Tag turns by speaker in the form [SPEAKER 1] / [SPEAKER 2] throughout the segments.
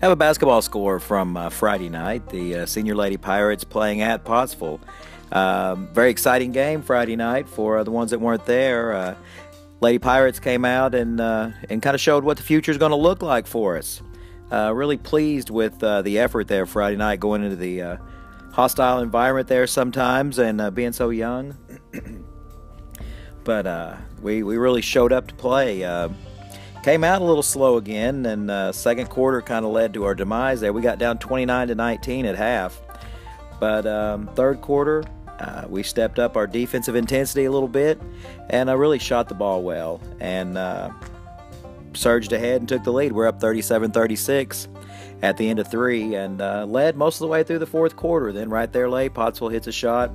[SPEAKER 1] have a basketball score from uh, Friday night. The uh, Senior Lady Pirates playing at Pottsville. Um, very exciting game Friday night for uh, the ones that weren't there. Uh, Lady Pirates came out and uh, and kind of showed what the future is going to look like for us. Uh, really pleased with the effort there Friday night, going into the hostile environment there sometimes and being so young. but we we really showed up to play. Came out a little slow again, and uh, second quarter kind of led to our demise there. We got down 29 to 19 at half, but um, third quarter uh, we stepped up our defensive intensity a little bit, and I really shot the ball well and uh, surged ahead and took the lead. We're up 37-36 at the end of three, and uh, led most of the way through the fourth quarter. Then right there late, Pottsville hits a shot,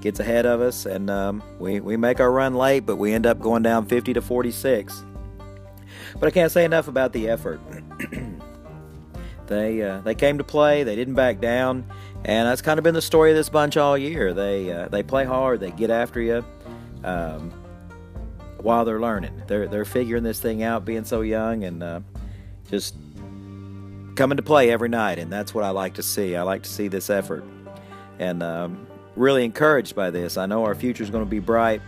[SPEAKER 1] gets ahead of us, and um, we we make our run late, but we end up going down 50 to 46. But I can't say enough about the effort. they uh, they came to play. They didn't back down, and that's kind of been the story of this bunch all year. They uh, they play hard. They get after you. Um, while they're learning, they're they're figuring this thing out, being so young, and uh, just coming to play every night. And that's what I like to see. I like to see this effort, and um, really encouraged by this. I know our future is going to be bright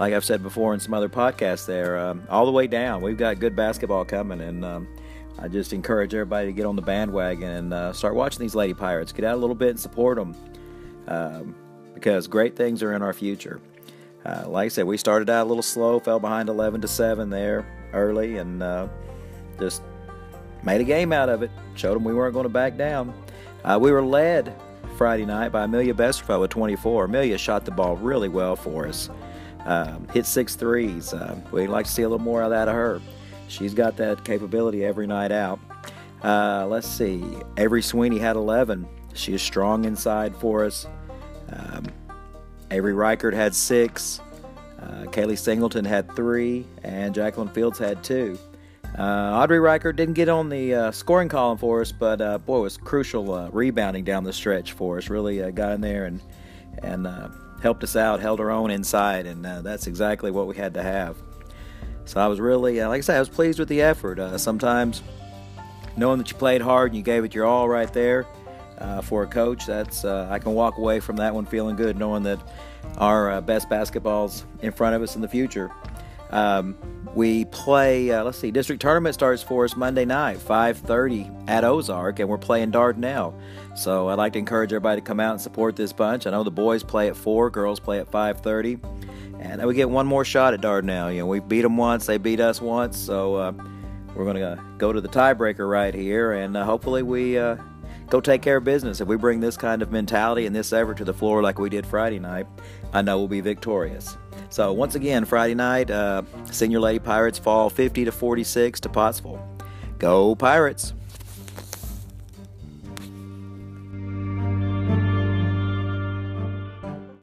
[SPEAKER 1] like I've said before in some other podcasts, there um, all the way down. We've got good basketball coming, and um, I just encourage everybody to get on the bandwagon and uh, start watching these Lady Pirates. Get out a little bit and support them um, because great things are in our future. Uh, like I said, we started out a little slow, fell behind 11 to 7 there early, and uh, just made a game out of it. Showed them we weren't going to back down. Uh, we were led Friday night by Amelia Besterfeld with 24. Amelia shot the ball really well for us. Um, hit six threes. Uh, we'd like to see a little more of that of her. She's got that capability every night out. Uh, let's see. Avery Sweeney had 11. She is strong inside for us. Um, Avery Reichert had six. Uh, Kaylee Singleton had three, and Jacqueline Fields had two. Uh, Audrey Reichert didn't get on the uh, scoring column for us, but uh, boy, was crucial uh, rebounding down the stretch for us. Really uh, got in there and and uh, helped us out, held our own inside, and uh, that's exactly what we had to have. So I was really, uh, like I said, I was pleased with the effort. Uh, sometimes knowing that you played hard and you gave it your all right there uh, for a coach, that's uh, I can walk away from that one feeling good, knowing that our uh, best basketball's in front of us in the future. Um, we play. Uh, let's see. District tournament starts for us Monday night, 5:30 at Ozark, and we're playing Dardanelle. So I'd like to encourage everybody to come out and support this bunch. I know the boys play at four, girls play at 5:30, and we get one more shot at Dardanelle. You know, we beat them once, they beat us once, so uh, we're to go to the tiebreaker right here, and uh, hopefully we uh, go take care of business. If we bring this kind of mentality and this effort to the floor like we did Friday night, I know we'll be victorious. So once again, Friday night, uh, Senior Lady Pirates fall 50 to 46 to Pottsville. Go Pirates!